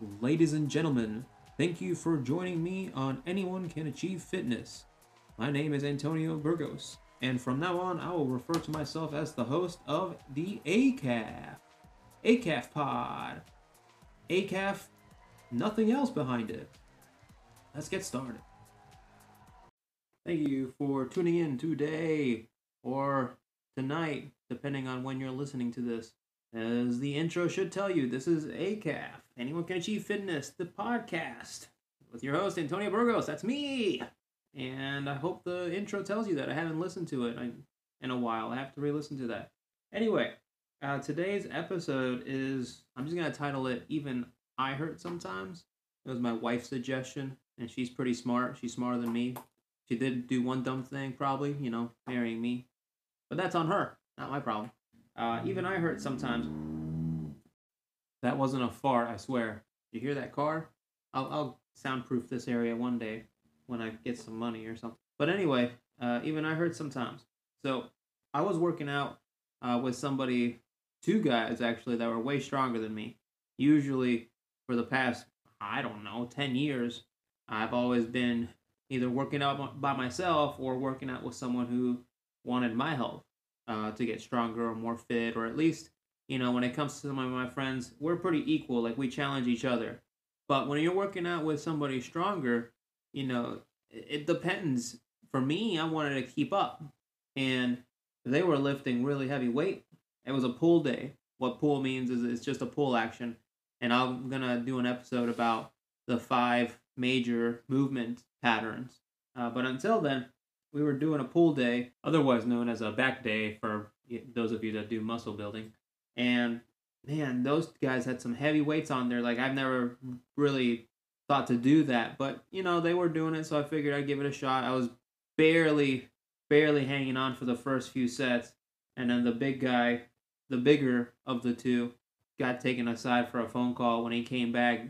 Ladies and gentlemen, thank you for joining me on Anyone Can Achieve Fitness. My name is Antonio Burgos, and from now on, I will refer to myself as the host of the ACAF. ACAF Pod. ACAF, nothing else behind it. Let's get started. Thank you for tuning in today or tonight, depending on when you're listening to this. As the intro should tell you, this is ACAF, Anyone Can Achieve Fitness, the podcast, with your host, Antonio Burgos. That's me! And I hope the intro tells you that. I haven't listened to it in a while. I have to re listen to that. Anyway, uh, today's episode is, I'm just going to title it Even I Hurt Sometimes. It was my wife's suggestion, and she's pretty smart. She's smarter than me. She did do one dumb thing, probably, you know, marrying me. But that's on her, not my problem. Uh, even I hurt sometimes. That wasn't a fart, I swear. You hear that car? I'll, I'll soundproof this area one day when I get some money or something. But anyway, uh, even I hurt sometimes. So I was working out uh, with somebody, two guys actually, that were way stronger than me. Usually, for the past, I don't know, 10 years, I've always been either working out by myself or working out with someone who wanted my help uh, to get stronger or more fit, or at least, you know, when it comes to some of my friends, we're pretty equal. Like we challenge each other. But when you're working out with somebody stronger, you know, it depends. For me, I wanted to keep up, and they were lifting really heavy weight. It was a pull day. What pull means is it's just a pull action, and I'm gonna do an episode about the five major movement patterns. Uh, but until then, we were doing a pull day, otherwise known as a back day for those of you that do muscle building. And man, those guys had some heavy weights on there. Like I've never really thought to do that, but you know, they were doing it, so I figured I'd give it a shot. I was barely barely hanging on for the first few sets, and then the big guy, the bigger of the two, got taken aside for a phone call when he came back.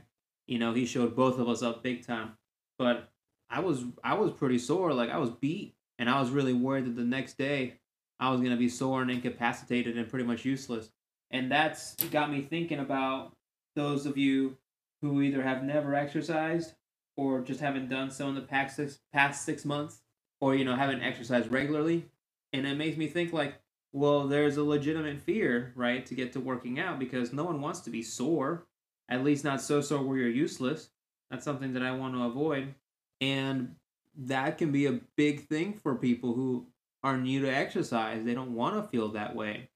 You know, he showed both of us up big time. But I was I was pretty sore. Like I was beat, and I was really worried that the next day I was gonna be sore and incapacitated and pretty much useless. And that's got me thinking about those of you who either have never exercised or just haven't done so in the past six, past six months, or you know haven't exercised regularly. And it makes me think like, well, there's a legitimate fear, right, to get to working out because no one wants to be sore. At least not so sore where you're useless. That's something that I want to avoid. And that can be a big thing for people who are new to exercise. They don't want to feel that way.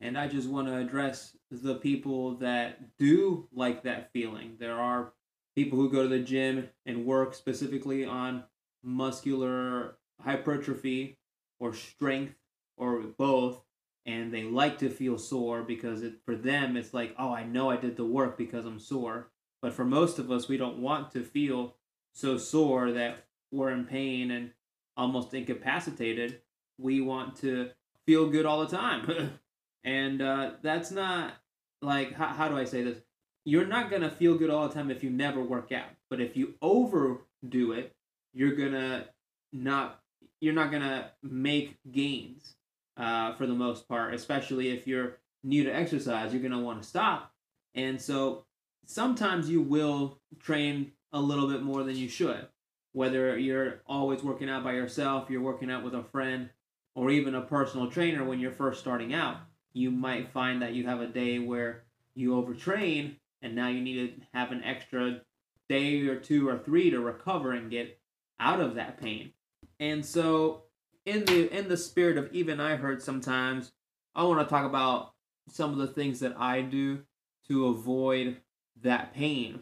And I just want to address the people that do like that feeling. There are people who go to the gym and work specifically on muscular hypertrophy or strength or both and they like to feel sore because it, for them it's like oh i know i did the work because i'm sore but for most of us we don't want to feel so sore that we're in pain and almost incapacitated. We want to feel good all the time. and uh, that's not like, how, how do I say this? You're not going to feel good all the time if you never work out. But if you overdo it, you're going to not you're not going to make gains uh, for the most part, especially if you're new to exercise. You're going to want to stop. And so sometimes you will train a little bit more than you should. Whether you're always working out by yourself, you're working out with a friend, or even a personal trainer when you're first starting out, you might find that you have a day where you overtrain and now you need to have an extra day or two or three to recover and get out of that pain. And so in the in the spirit of even I hurt sometimes, I want to talk about some of the things that I do to avoid that pain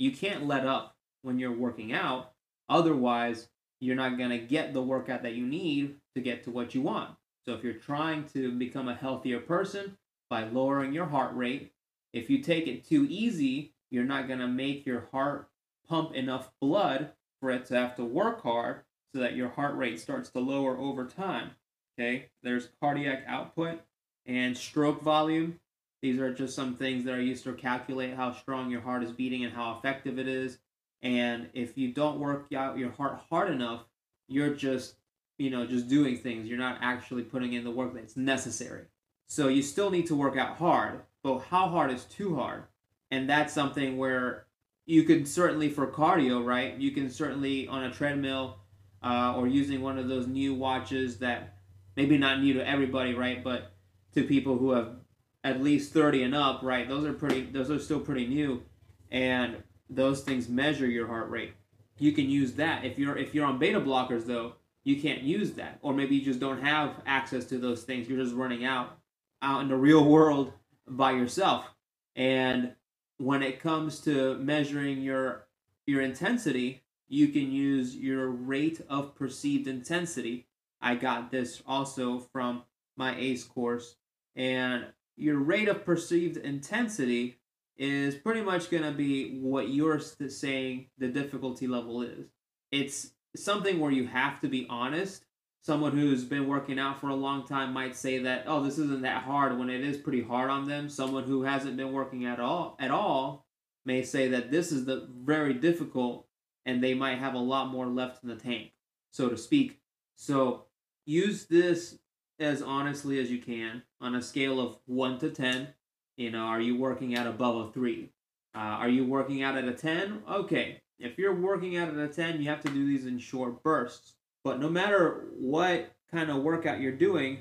you can't let up when you're working out. Otherwise, you're not going to get the workout that you need to get to what you want. So if you're trying to become a healthier person by lowering your heart rate, if you take it too easy, you're not going to make your heart pump enough blood for it to have to work hard so that your heart rate starts to lower over time. Okay? There's cardiac output and stroke volume these are just some things that are used to calculate how strong your heart is beating and how effective it is. And if you don't work out your heart hard enough, you're just, you know, just doing things. You're not actually putting in the work that's necessary. So you still need to work out hard, but how hard is too hard? And that's something where you can certainly for cardio, right? You can certainly on a treadmill uh, or using one of those new watches that maybe not new to everybody, right? But to people who have at least 30 and up, right? Those are pretty those are still pretty new and those things measure your heart rate. You can use that. If you're if you're on beta blockers though, you can't use that. Or maybe you just don't have access to those things. You're just running out out in the real world by yourself. And when it comes to measuring your your intensity, you can use your rate of perceived intensity. I got this also from my ACE course. And your rate of perceived intensity is pretty much going to be what you're saying the difficulty level is. It's something where you have to be honest. Someone who's been working out for a long time might say that, oh, this isn't that hard when it is pretty hard on them. Someone who hasn't been working at all at all may say that this is the very difficult and they might have a lot more left in the tank, so to speak. So use this as honestly as you can on a scale of 1 to 10. You know, are you working out above a 3? Uh, are you working out at a 10? Okay. If you're working out at a 10, you have to do these in short bursts. But no matter what kind of workout you're doing,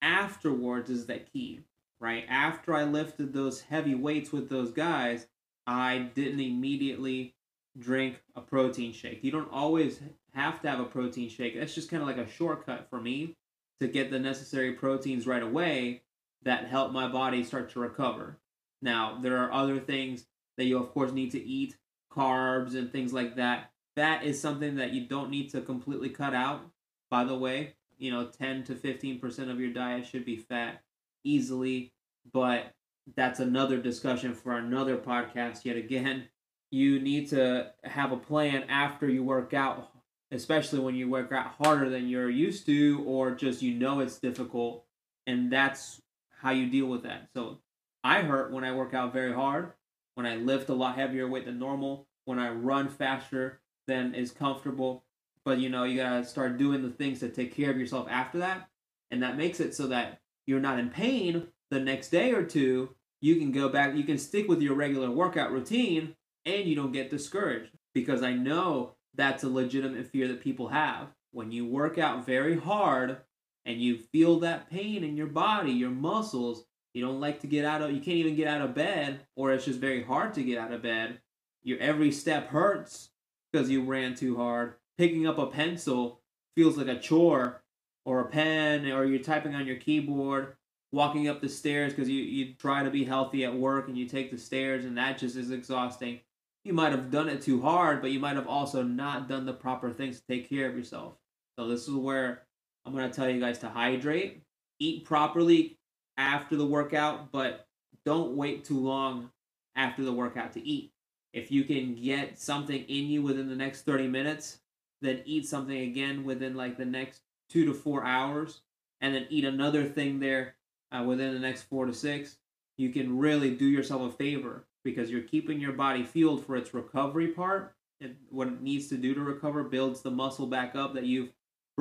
afterwards is the key, right? After I lifted those heavy weights with those guys, I didn't immediately drink a protein shake. You don't always have to have a protein shake. That's just kind of like a shortcut for me to get the necessary proteins right away that help my body start to recover. Now, there are other things that you, of course, need to eat, carbs and things like that. That is something that you don't need to completely cut out, by the way. You know, 10 to 15% of your diet should be fat easily, but that's another discussion for another podcast yet again. You need to have a plan after you work out especially when you work out harder than you're used to or just you know it's difficult and that's how you deal with that. So i hurt when i work out very hard when i lift a lot heavier weight than normal when i run faster than is comfortable. But you know you gotta start doing the things to take care of yourself after that. And that makes it so that you're not in pain the next day or two. You can go back you can stick with your regular workout routine and you don't get discouraged. Because i know that's a legitimate fear that people have. When you work out very hard and you feel that pain in your body, your muscles, you don't like to get out of you can't even get out of bed or it's just very hard to get out of bed. Your every step hurts because you ran too hard. Picking up a pencil feels like a chore or a pen or you're typing on your keyboard walking up the stairs because you, you try to be healthy at work and you take the stairs and that just is exhausting you might have done it too hard, but you might have also not done the proper things to take care of yourself. So this is where I'm going to tell you guys to hydrate, eat properly after the workout, but don't wait too long after the workout to eat. If you can get something in you within the next 30 minutes, then eat something again within like the next two to four hours, and then eat another thing there uh, within the next four to six, you can really do yourself a favor because you're keeping your body fueled for its recovery part and what it needs to do to recover builds the muscle back up that you've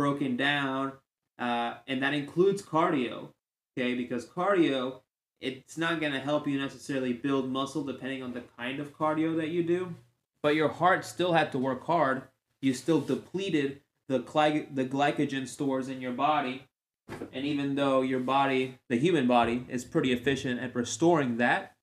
broken down uh, and that includes cardio okay because cardio it's not going to help you necessarily build muscle depending on the kind of cardio that you do but your heart still had to work hard you still depleted the, gly- the glycogen stores in your body and even though your body the human body is pretty efficient at restoring that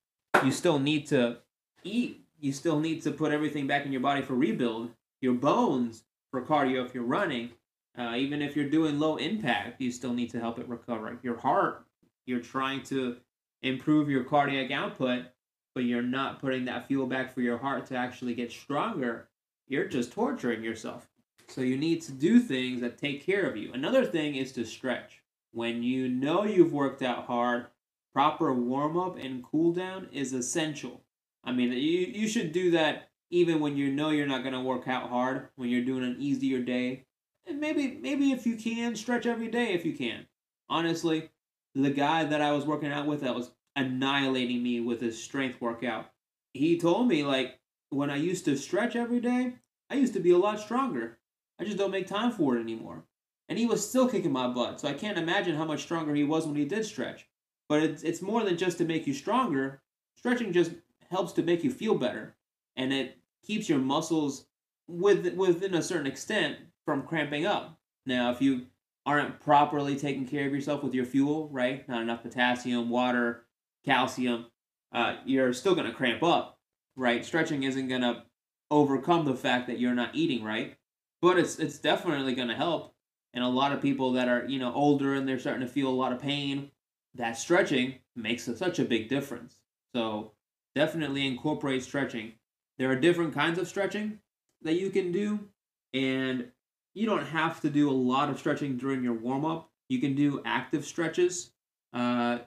you still need to eat. You still need to put everything back in your body for rebuild. Your bones for cardio if you're running. Uh, even if you're doing low impact, you still need to help it recover. Your heart, you're trying to improve your cardiac output, but you're not putting that fuel back for your heart to actually get stronger. You're just torturing yourself. So you need to do things that take care of you. Another thing is to stretch. When you know you've worked out hard, proper warm up and cool down is essential. I mean, you, you should do that even when you know you're not going to work out hard, when you're doing an easier day. And maybe maybe if you can stretch every day if you can. Honestly, the guy that I was working out with that was annihilating me with his strength workout. He told me like when I used to stretch every day, I used to be a lot stronger. I just don't make time for it anymore. And he was still kicking my butt, so I can't imagine how much stronger he was when he did stretch. But it's it's more than just to make you stronger. Stretching just helps to make you feel better, and it keeps your muscles with within a certain extent from cramping up. Now, if you aren't properly taking care of yourself with your fuel, right? Not enough potassium, water, calcium, uh, you're still going to cramp up, right? Stretching isn't going to overcome the fact that you're not eating right, but it's it's definitely going to help. And a lot of people that are you know older and they're starting to feel a lot of pain, that stretching makes a, such a big difference. So definitely incorporate stretching. There are different kinds of stretching that you can do, and you don't have to do a lot of stretching during your warm up. You can do active stretches. Uh,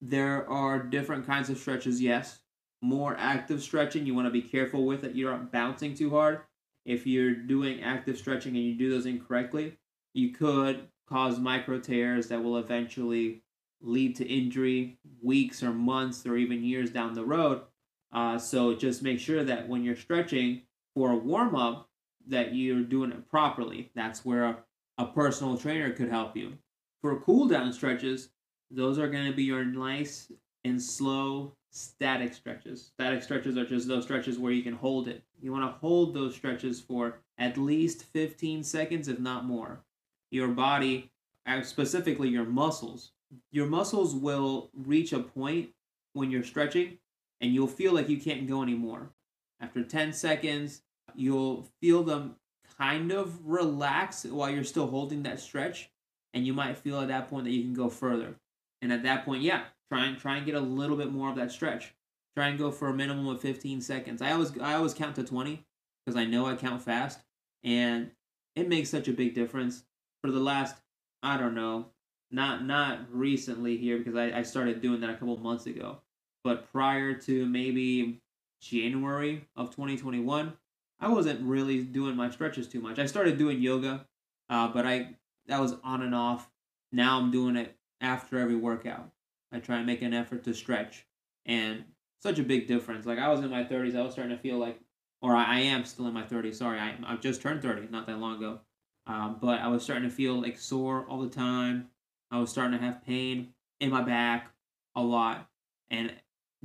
there are different kinds of stretches, yes. More active stretching, you want to be careful with it. You're not bouncing too hard. If you're doing active stretching and you do those incorrectly, you could cause micro tears that will eventually lead to injury weeks or months or even years down the road. Uh, so just make sure that when you're stretching for a warm up, that you're doing it properly. That's where a, a personal trainer could help you. For cool down stretches, those are going to be your nice and slow static stretches. Static stretches are just those stretches where you can hold it. You want to hold those stretches for at least 15 seconds, if not more. Your body, uh, specifically your muscles, your muscles will reach a point when you're stretching and you'll feel like you can't go anymore. After 10 seconds, you'll feel them kind of relax while you're still holding that stretch and you might feel at that point that you can go further. And at that point yeah try and try and get a little bit more of that stretch. Try and go for a minimum of 15 seconds. I always i always count to 20 because i know i count fast and it makes such a big difference. For the last i don't know not not recently here because i, I started doing that a couple months ago but prior to maybe january of 2021 I wasn't really doing my stretches too much. I started doing yoga, uh, but I that was on and off. Now I'm doing it after every workout. I try and make an effort to stretch, and such a big difference. Like I was in my 30s, I was starting to feel like, or I, am still in my 30s. Sorry, I I just turned 30 not that long ago, um, but I was starting to feel like sore all the time. I was starting to have pain in my back a lot, and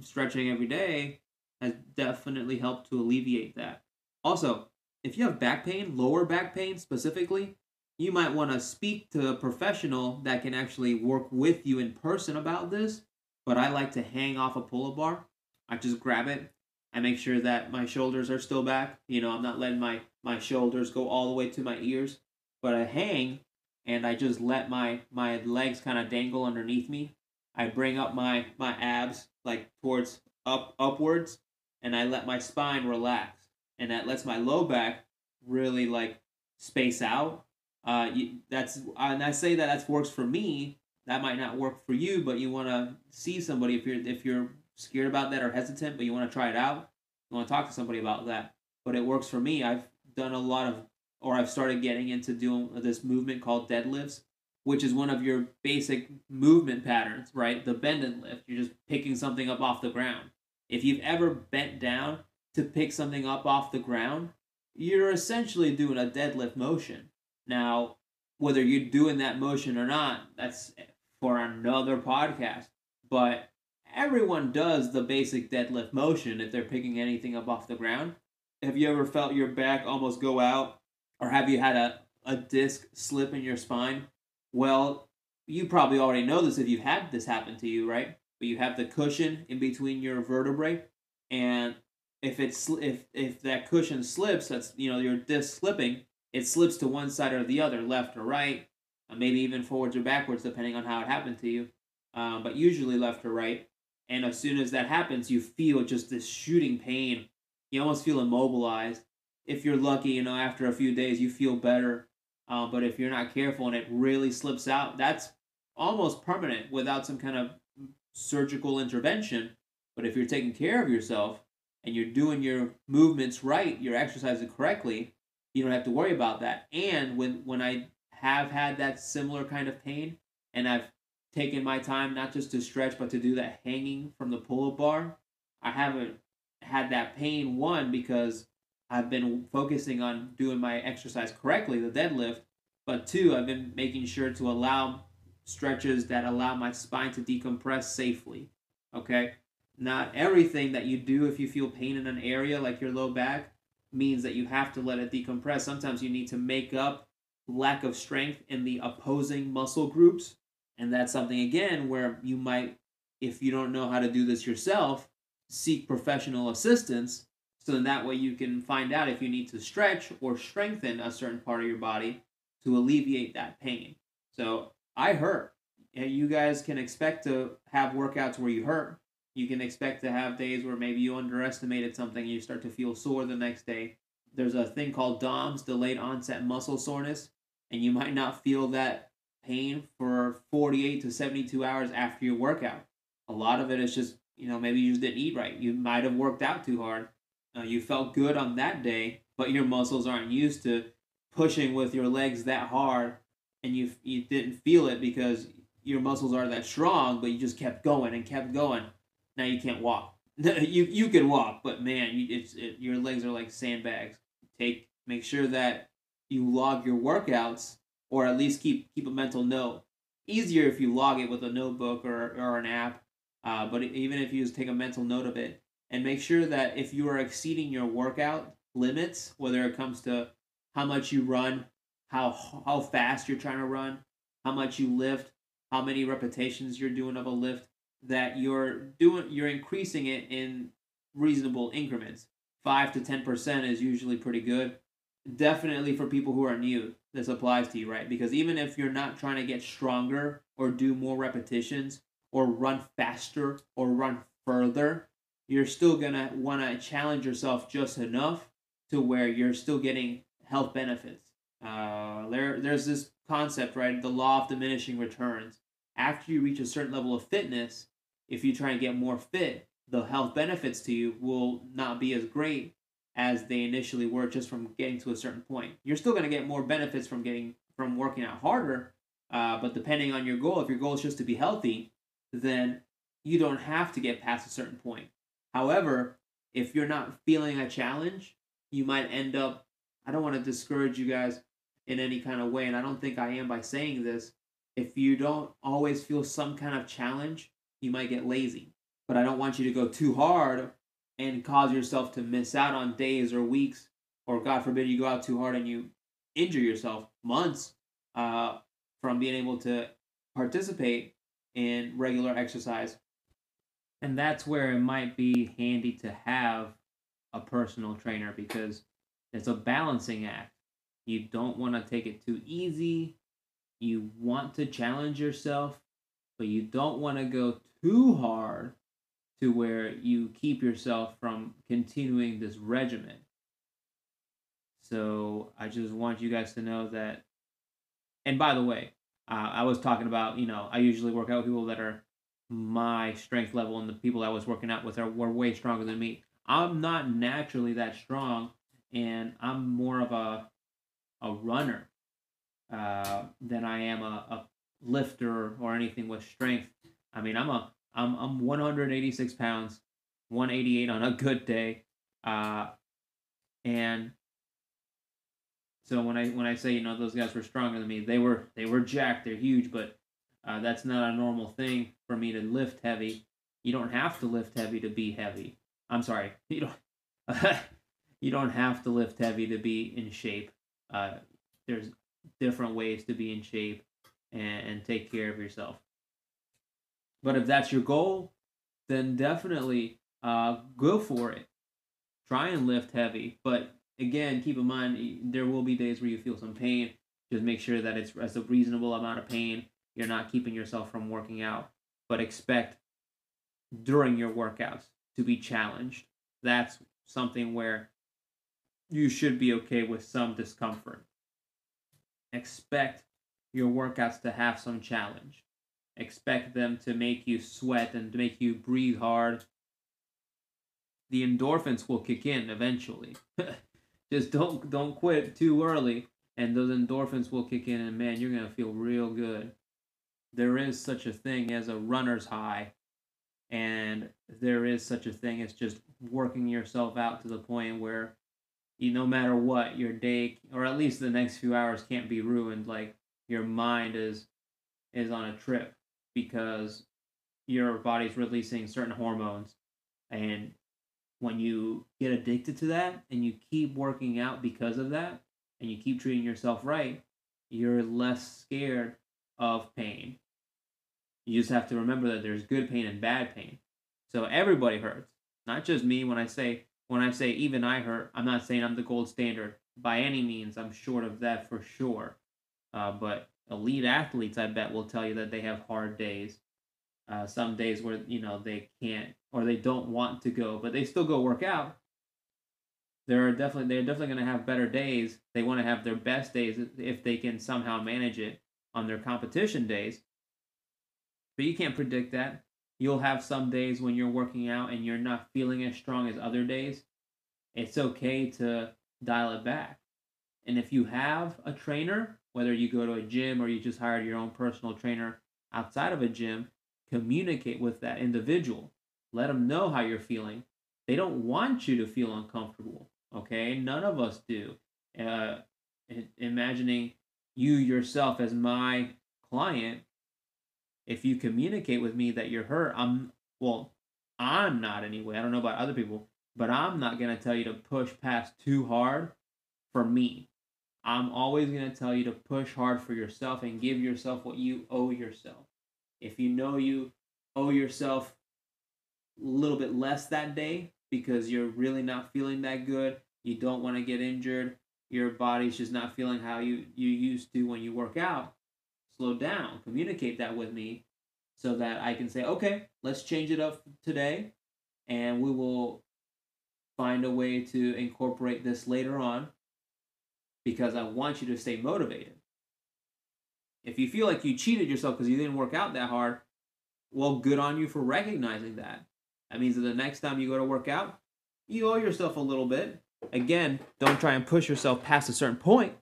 stretching every day has definitely helped to alleviate that. Also, if you have back pain, lower back pain specifically, you might want to speak to a professional that can actually work with you in person about this. But I like to hang off a pull-up bar. I just grab it. I make sure that my shoulders are still back. You know, I'm not letting my my shoulders go all the way to my ears, but I hang and I just let my my legs kind of dangle underneath me. I bring up my my abs like towards up upwards and I let my spine relax and that lets my low back really like space out. Uh, you, that's and I say that that works for me. That might not work for you, but you want to see somebody if you're if you're scared about that or hesitant, but you want to try it out. You want to talk to somebody about that. But it works for me. I've done a lot of, or I've started getting into doing this movement called deadlifts, which is one of your basic movement patterns, right? The bend and lift. You're just picking something up off the ground. If you've ever bent down to pick something up off the ground, you're essentially doing a deadlift motion. Now, whether you're doing that motion or not, that's for another podcast. But everyone does the basic deadlift motion if they're picking anything up off the ground. Have you ever felt your back almost go out? Or have you had a, a disc slip in your spine? Well, you probably already know this if you've had this happen to you, right? But you have the cushion in between your vertebrae, and if it's if if that cushion slips, that's you know your disc slipping, it slips to one side or the other, left or right, uh, maybe even forwards or backwards, depending on how it happened to you. Um, but usually left or right. And as soon as that happens, you feel just this shooting pain. You almost feel immobilized. If you're lucky, you know, after a few days, you feel better. Um, but if you're not careful and it really slips out, that's almost permanent without some kind of surgical intervention. But if you're taking care of yourself, and you're doing your movements right, you're exercising correctly, you don't have to worry about that. And when when I have had that similar kind of pain and I've taken my time not just to stretch but to do that hanging from the pull-up bar, I haven't had that pain one because I've been focusing on doing my exercise correctly, the deadlift, but two, I've been making sure to allow stretches that allow my spine to decompress safely. Okay? Not everything that you do if you feel pain in an area like your low back means that you have to let it decompress. Sometimes you need to make up lack of strength in the opposing muscle groups. And that's something, again, where you might, if you don't know how to do this yourself, seek professional assistance. So then that way you can find out if you need to stretch or strengthen a certain part of your body to alleviate that pain. So I hurt. And you guys can expect to have workouts where you hurt. You can expect to have days where maybe you underestimated something and you start to feel sore the next day. There's a thing called DOMS, delayed onset muscle soreness, and you might not feel that pain for 48 to 72 hours after your workout. A lot of it is just, you know, maybe you just didn't eat right. You might have worked out too hard. Uh, you felt good on that day, but your muscles aren't used to pushing with your legs that hard and you you didn't feel it because your muscles are that strong, but you just kept going and kept going now you can't walk. you you can walk, but man, it's it, your legs are like sandbags. Take make sure that you log your workouts, or at least keep keep a mental note. Easier if you log it with a notebook or or an app, uh, but even if you just take a mental note of it, and make sure that if you are exceeding your workout limits, whether it comes to how much you run, how how fast you're trying to run, how much you lift, how many repetitions you're doing of a lift, that you're doing you're increasing it in reasonable increments. Five to ten percent is usually pretty good. Definitely for people who are new, this applies to you, right? Because even if you're not trying to get stronger or do more repetitions or run faster or run further, you're still gonna want to challenge yourself just enough to where you're still getting health benefits. Uh, there, there's this concept, right? The law of diminishing returns. After you reach a certain level of fitness, if you try and get more fit, the health benefits to you will not be as great as they initially were just from getting to a certain point. You're still going to get more benefits from getting from working out harder, uh, but depending on your goal, if your goal is just to be healthy, then you don't have to get past a certain point. However, if you're not feeling a challenge, you might end up. I don't want to discourage you guys in any kind of way, and I don't think I am by saying this. If you don't always feel some kind of challenge, you might get lazy. But I don't want you to go too hard and cause yourself to miss out on days or weeks, or God forbid you go out too hard and you injure yourself months uh, from being able to participate in regular exercise. And that's where it might be handy to have a personal trainer because it's a balancing act. You don't want to take it too easy. You want to challenge yourself, but you don't want to go too hard to where you keep yourself from continuing this regimen. So I just want you guys to know that. And by the way, uh, I was talking about, you know, I usually work out with people that are my strength level, and the people I was working out with are were way stronger than me. I'm not naturally that strong, and I'm more of a a runner uh, than I am a, a lifter or anything with strength. I mean, I'm a I'm I'm 186 pounds, 188 on a good day, uh, and so when I when I say you know those guys were stronger than me, they were they were jacked, they're huge, but uh, that's not a normal thing for me to lift heavy. You don't have to lift heavy to be heavy. I'm sorry, you don't you don't have to lift heavy to be in shape. Uh, there's different ways to be in shape and, and take care of yourself. But if that's your goal, then definitely uh, go for it. Try and lift heavy. But again, keep in mind there will be days where you feel some pain. Just make sure that it's, it's a reasonable amount of pain. You're not keeping yourself from working out. But expect during your workouts to be challenged. That's something where you should be okay with some discomfort. Expect your workouts to have some challenge. Expect them to make you sweat and to make you breathe hard. The endorphins will kick in eventually. Just don't don't quit too early and those endorphins will kick in and man, you're going to feel real good. There is such a thing as a runner's high and there is such a thing as just working yourself out to the point where you no matter what your day or at least the next few hours can't be ruined like your mind is is on a trip because your body's releasing certain hormones And when you get addicted to that and you keep working out because of that and you keep treating yourself right, you're less scared of pain. You just have to remember that there's good pain and bad pain. So everybody hurts, not just me. When I say when I say even I hurt, I'm not saying I'm the gold standard by any means. I'm short of that for sure. Uh, but elite athletes, I bet, will tell you that they have hard days. Uh, some days where you know they can't or they don't want to go, but they still go work out. They're definitely they're definitely going to have better days. They want to have their best days if they can somehow manage it on their competition days. But you can't predict that. You'll have some days when you're working out and you're not feeling as strong as other days. It's okay to dial it back. And if you have a trainer, whether you go to a gym or you just hired your own personal trainer outside of a gym, communicate with that individual. Let them know how you're feeling. They don't want you to feel uncomfortable, okay? None of us do. Uh, imagining you yourself as my client, if you communicate with me that you're hurt, I'm, well, I'm not anyway. I don't know about other people, but I'm not going to tell you to push past too hard for me. I'm always going to tell you to push hard for yourself and give yourself what you owe yourself. If you know you owe yourself a little bit less that day because you're really not feeling that good, you don't want to get injured, your body's just not feeling how you, you used to when you work out, slow down. Communicate that with me so that I can say, okay, let's change it up today and we will find a way to incorporate this later on because I want you to stay motivated. If you feel like you cheated yourself because you didn't work out that hard, well, good on you for recognizing that. That means that the next time you go to work out, you owe yourself a little bit. Again, don't try and push yourself past a certain point,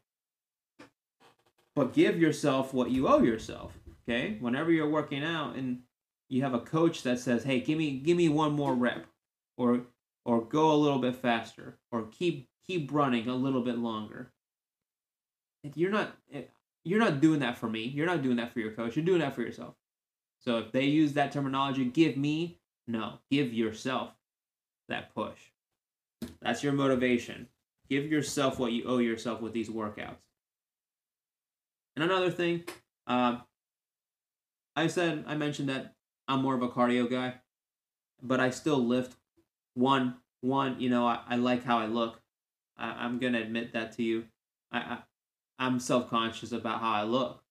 but give yourself what you owe yourself. Okay? Whenever you're working out and you have a coach that says, "Hey, give me give me one more rep," or or go a little bit faster, or keep keep running a little bit longer. You're not you're not doing that for me. You're not doing that for your coach. You're doing that for yourself. So if they use that terminology, give me, no, give yourself that push. That's your motivation. Give yourself what you owe yourself with these workouts. And another thing, uh, I said, I mentioned that I'm more of a cardio guy, but I still lift. One, one, you know, I, I like how I look. I, am gonna admit that to you. I, I I'm self conscious about how I look,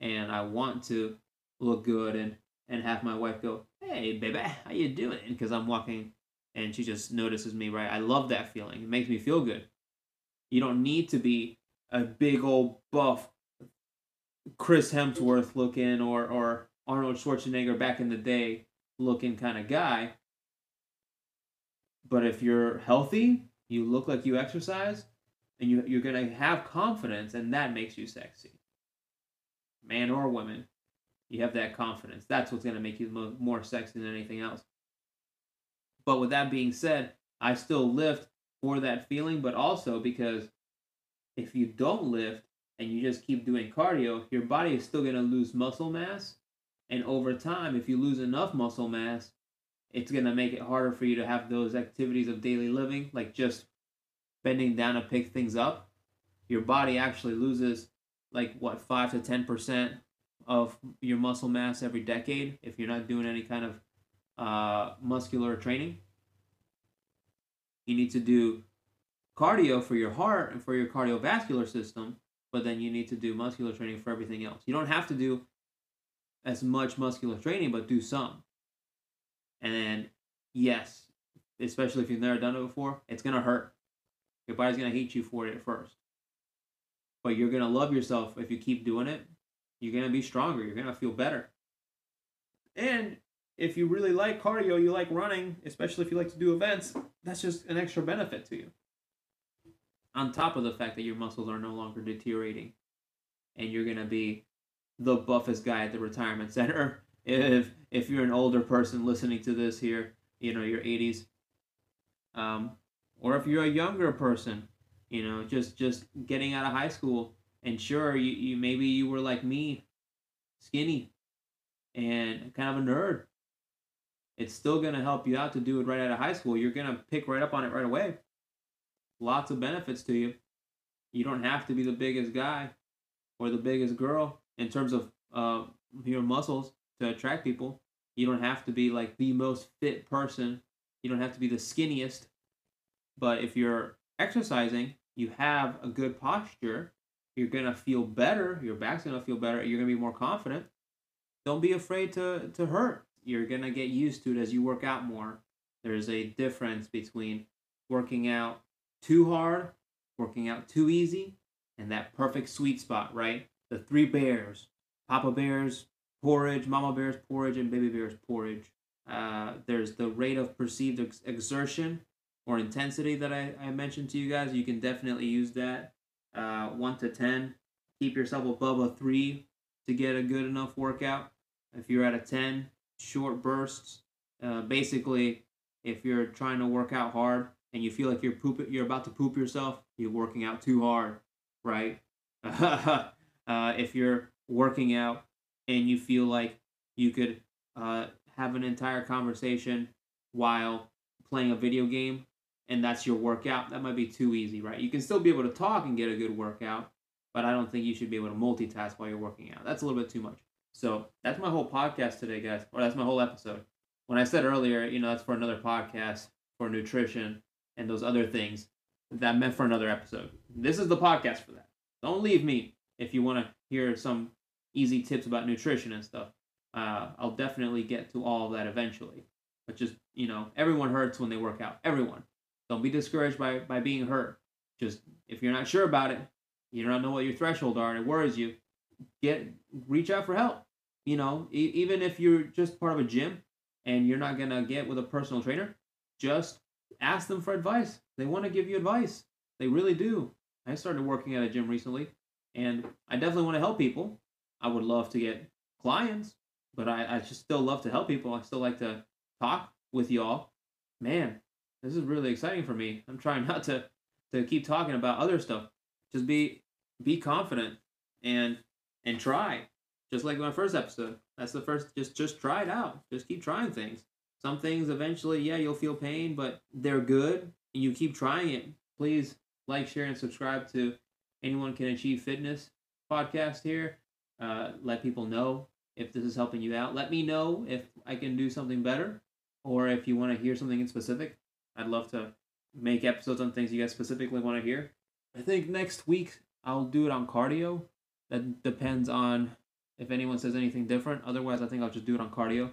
and I want to look good and and have my wife go, "Hey, baby, how you doing?" Because I'm walking, and she just notices me. Right, I love that feeling. It makes me feel good. You don't need to be a big old buff, Chris Hemsworth looking, or or Arnold Schwarzenegger back in the day looking kind of guy. But if you're healthy, you look like you exercise, and you, you're going to have confidence, and that makes you sexy. Man or woman, you have that confidence. That's what's going to make you more sexy than anything else. But with that being said, I still lift for that feeling, but also because if you don't lift and you just keep doing cardio, your body is still going to lose muscle mass. And over time, if you lose enough muscle mass, it's going to make it harder for you to have those activities of daily living, like just bending down to pick things up, your body actually loses like what five to ten percent of your muscle mass every decade if you're not doing any kind of uh, muscular training. You need to do cardio for your heart and for your cardiovascular system, but then you need to do muscular training for everything else. You don't have to do as much muscular training, but do some. And yes, especially if you've never done it before, it's gonna hurt. Your body's gonna hate you for it at first. But you're gonna love yourself if you keep doing it. You're gonna be stronger. You're gonna feel better. And if you really like cardio, you like running, especially if you like to do events, that's just an extra benefit to you. On top of the fact that your muscles are no longer deteriorating and you're gonna be the buffest guy at the retirement center. If if you're an older person listening to this here, you know, your 80s, um, or if you're a younger person, you know, just just getting out of high school, and sure, you, you maybe you were like me, skinny, and kind of a nerd. it's still to help you out to do it right out of high school. You're to pick right up on it right away. Lots of benefits to you. You don't have to be the biggest guy or the biggest girl in terms of uh, your muscles to attract people. You don't have to be like the most fit person. You don't have to be the skinniest. But if you're exercising, you have a good posture, you're going to feel better. Your back's going to feel better. You're going to be more confident. Don't be afraid to, to hurt. You're going to get used to it as you work out more. There's a difference between working out too hard, working out too easy, and that perfect sweet spot, right? The three bears Papa Bear's porridge, Mama Bear's porridge, and Baby Bear's porridge. Uh, there's the rate of perceived ex- exertion or intensity that I, I mentioned to you guys. You can definitely use that. Uh, 1 to 10. Keep yourself above a 3 to get a good enough workout. If you're at a 10, short bursts. Uh, basically, if you're trying to work out hard and you feel like you're poop, you're about to poop yourself, you're working out too hard, right? uh, if you're working out and you feel like you could uh, have an entire conversation while playing a video game and that's your workout, that might be too easy, right? You can still be able to talk and get a good workout, but I don't think you should be able to multitask while you're working out. That's a little bit too much. So that's my whole podcast today, guys, or that's my whole episode. When I said earlier, you know, that's for another podcast for nutrition and those other things, that meant for another episode. This is the podcast for that. Don't leave me if you want to hear some easy tips about nutrition and stuff. Uh, I'll definitely get to all of that eventually. But just, you know, everyone hurts when they work out. Everyone. Don't be discouraged by, by being hurt. Just, if you're not sure about it, you don't know what your threshold are and it worries you, get, reach out for help. You know, e- even if you're just part of a gym and you're not to get with a personal trainer, just ask them for advice. They want to give you advice. They really do. I started working at a gym recently and I definitely want to help people. I would love to get clients, but I, I just still love to help people. I still like to talk with y'all. Man, this is really exciting for me. I'm trying not to to keep talking about other stuff. Just be be confident and and try. Just like my first episode. That's the first just just try it out. Just keep trying things. Some things eventually, yeah, you'll feel pain, but they're good and you keep trying it. Please like, share, and subscribe to Anyone Can Achieve Fitness podcast here. Uh, let people know if this is helping you out. Let me know if I can do something better or if you want to hear something in specific. I'd love to make episodes on things you guys specifically want to hear. I think next week I'll do it on cardio. That depends on if anyone says anything different. Otherwise, I think I'll just do it on cardio.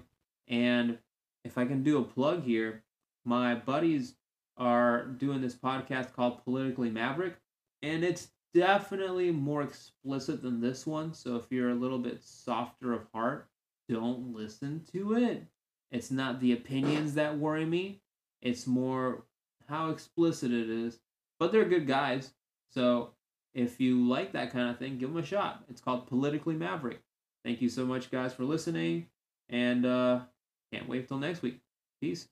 And if I can do a plug here, my buddies are doing this podcast called Politically Maverick, and it's definitely more explicit than this one. So if you're a little bit softer of heart, don't listen to it. It's not the opinions that worry me, it's more how explicit it is. But they're good guys. So if you like that kind of thing, give them a shot. It's called Politically Maverick. Thank you so much, guys, for listening. And uh, can't wait till next week. Peace.